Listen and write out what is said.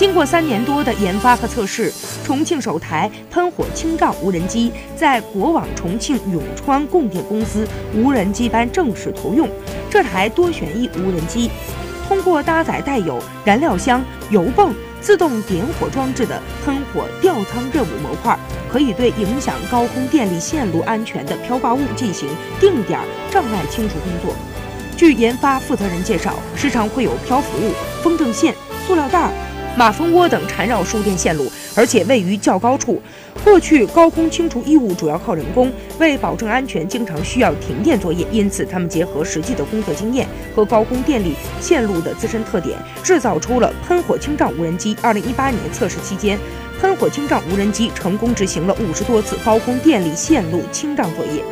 经过三年多的研发和测试，重庆首台喷火清障无人机在国网重庆永川供电公司无人机班正式投用。这台多旋翼无人机通过搭载带有燃料箱、油泵、自动点火装置的喷火吊舱任务模块，可以对影响高空电力线路安全的飘挂物进行定点障碍清除工作。据研发负责人介绍，时常会有漂浮物、风筝线、塑料袋。马蜂窝等缠绕输电线路，而且位于较高处，过去高空清除异物主要靠人工，为保证安全，经常需要停电作业。因此，他们结合实际的工作经验和高空电力线路的自身特点，制造出了喷火清障无人机。二零一八年测试期间，喷火清障无人机成功执行了五十多次高空电力线路清障作业。